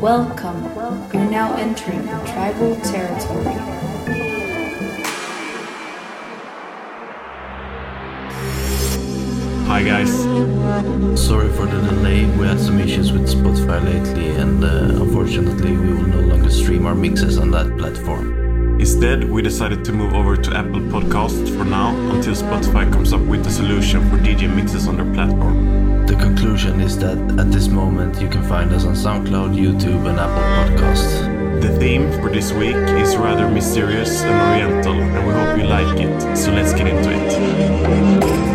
Welcome. You're now entering tribal territory. Hi guys. Sorry for the delay. We had some issues with Spotify lately, and uh, unfortunately, we will no longer stream our mixes on that platform. Instead, we decided to move over to Apple Podcasts for now until Spotify comes up with a solution for DJ mixes on their platform. The conclusion is that at this moment, you can find us on SoundCloud, YouTube, and Apple Podcasts. The theme for this week is rather mysterious and oriental, and we hope you like it. So let's get into it.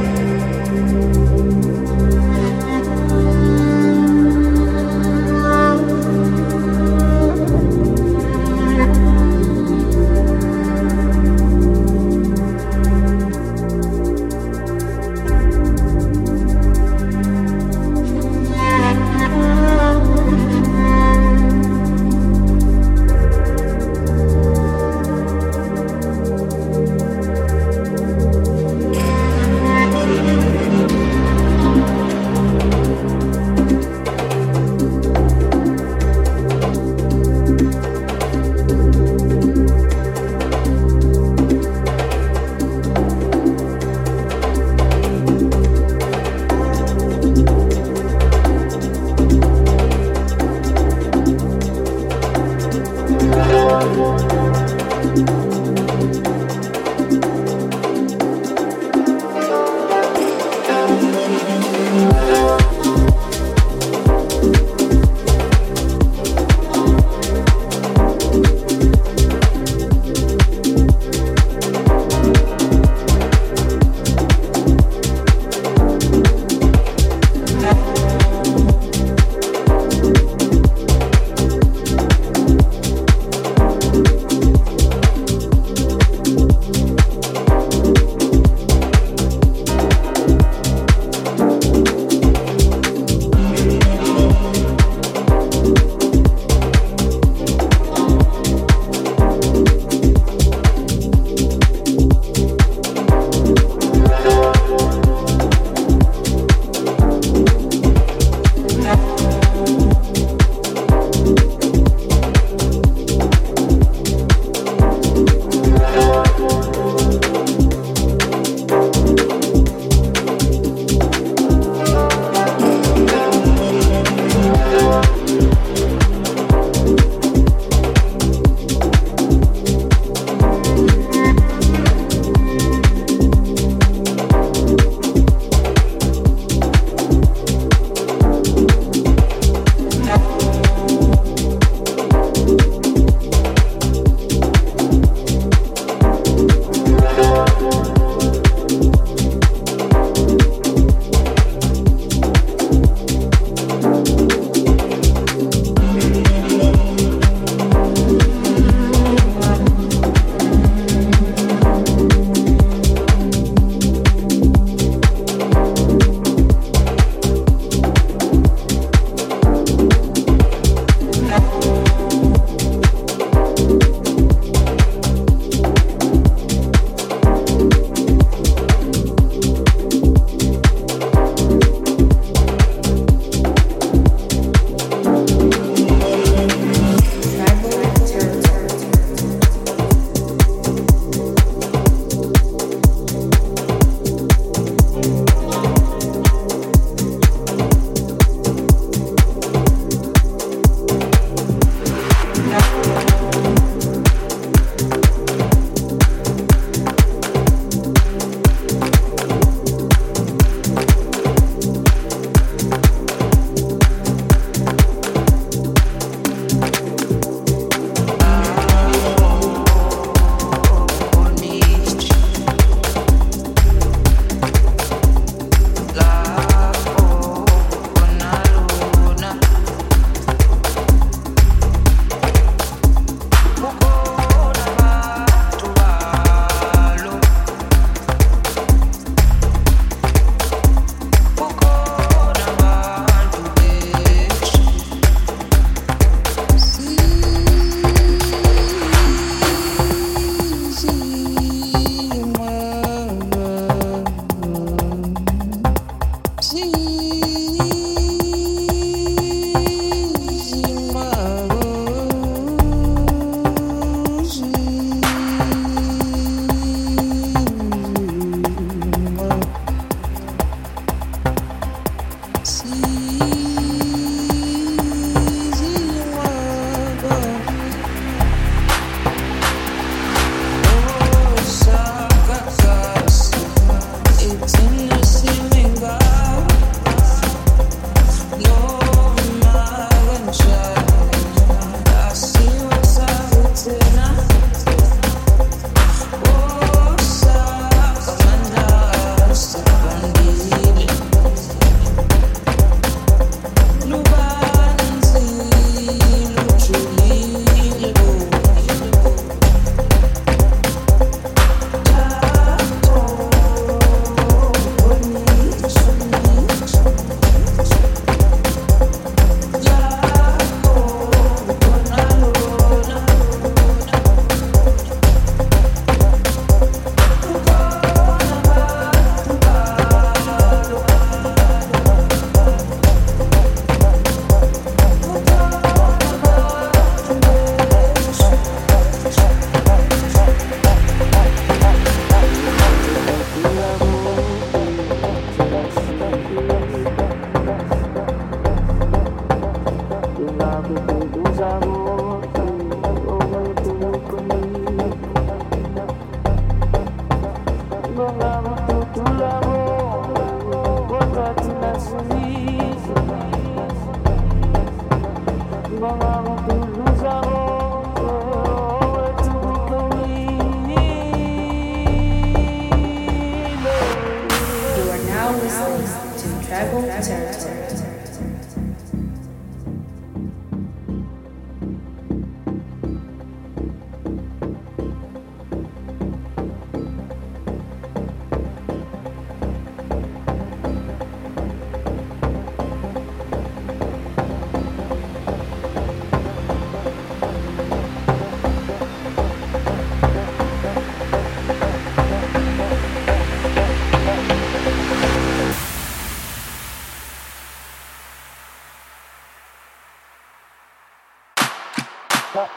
Bye.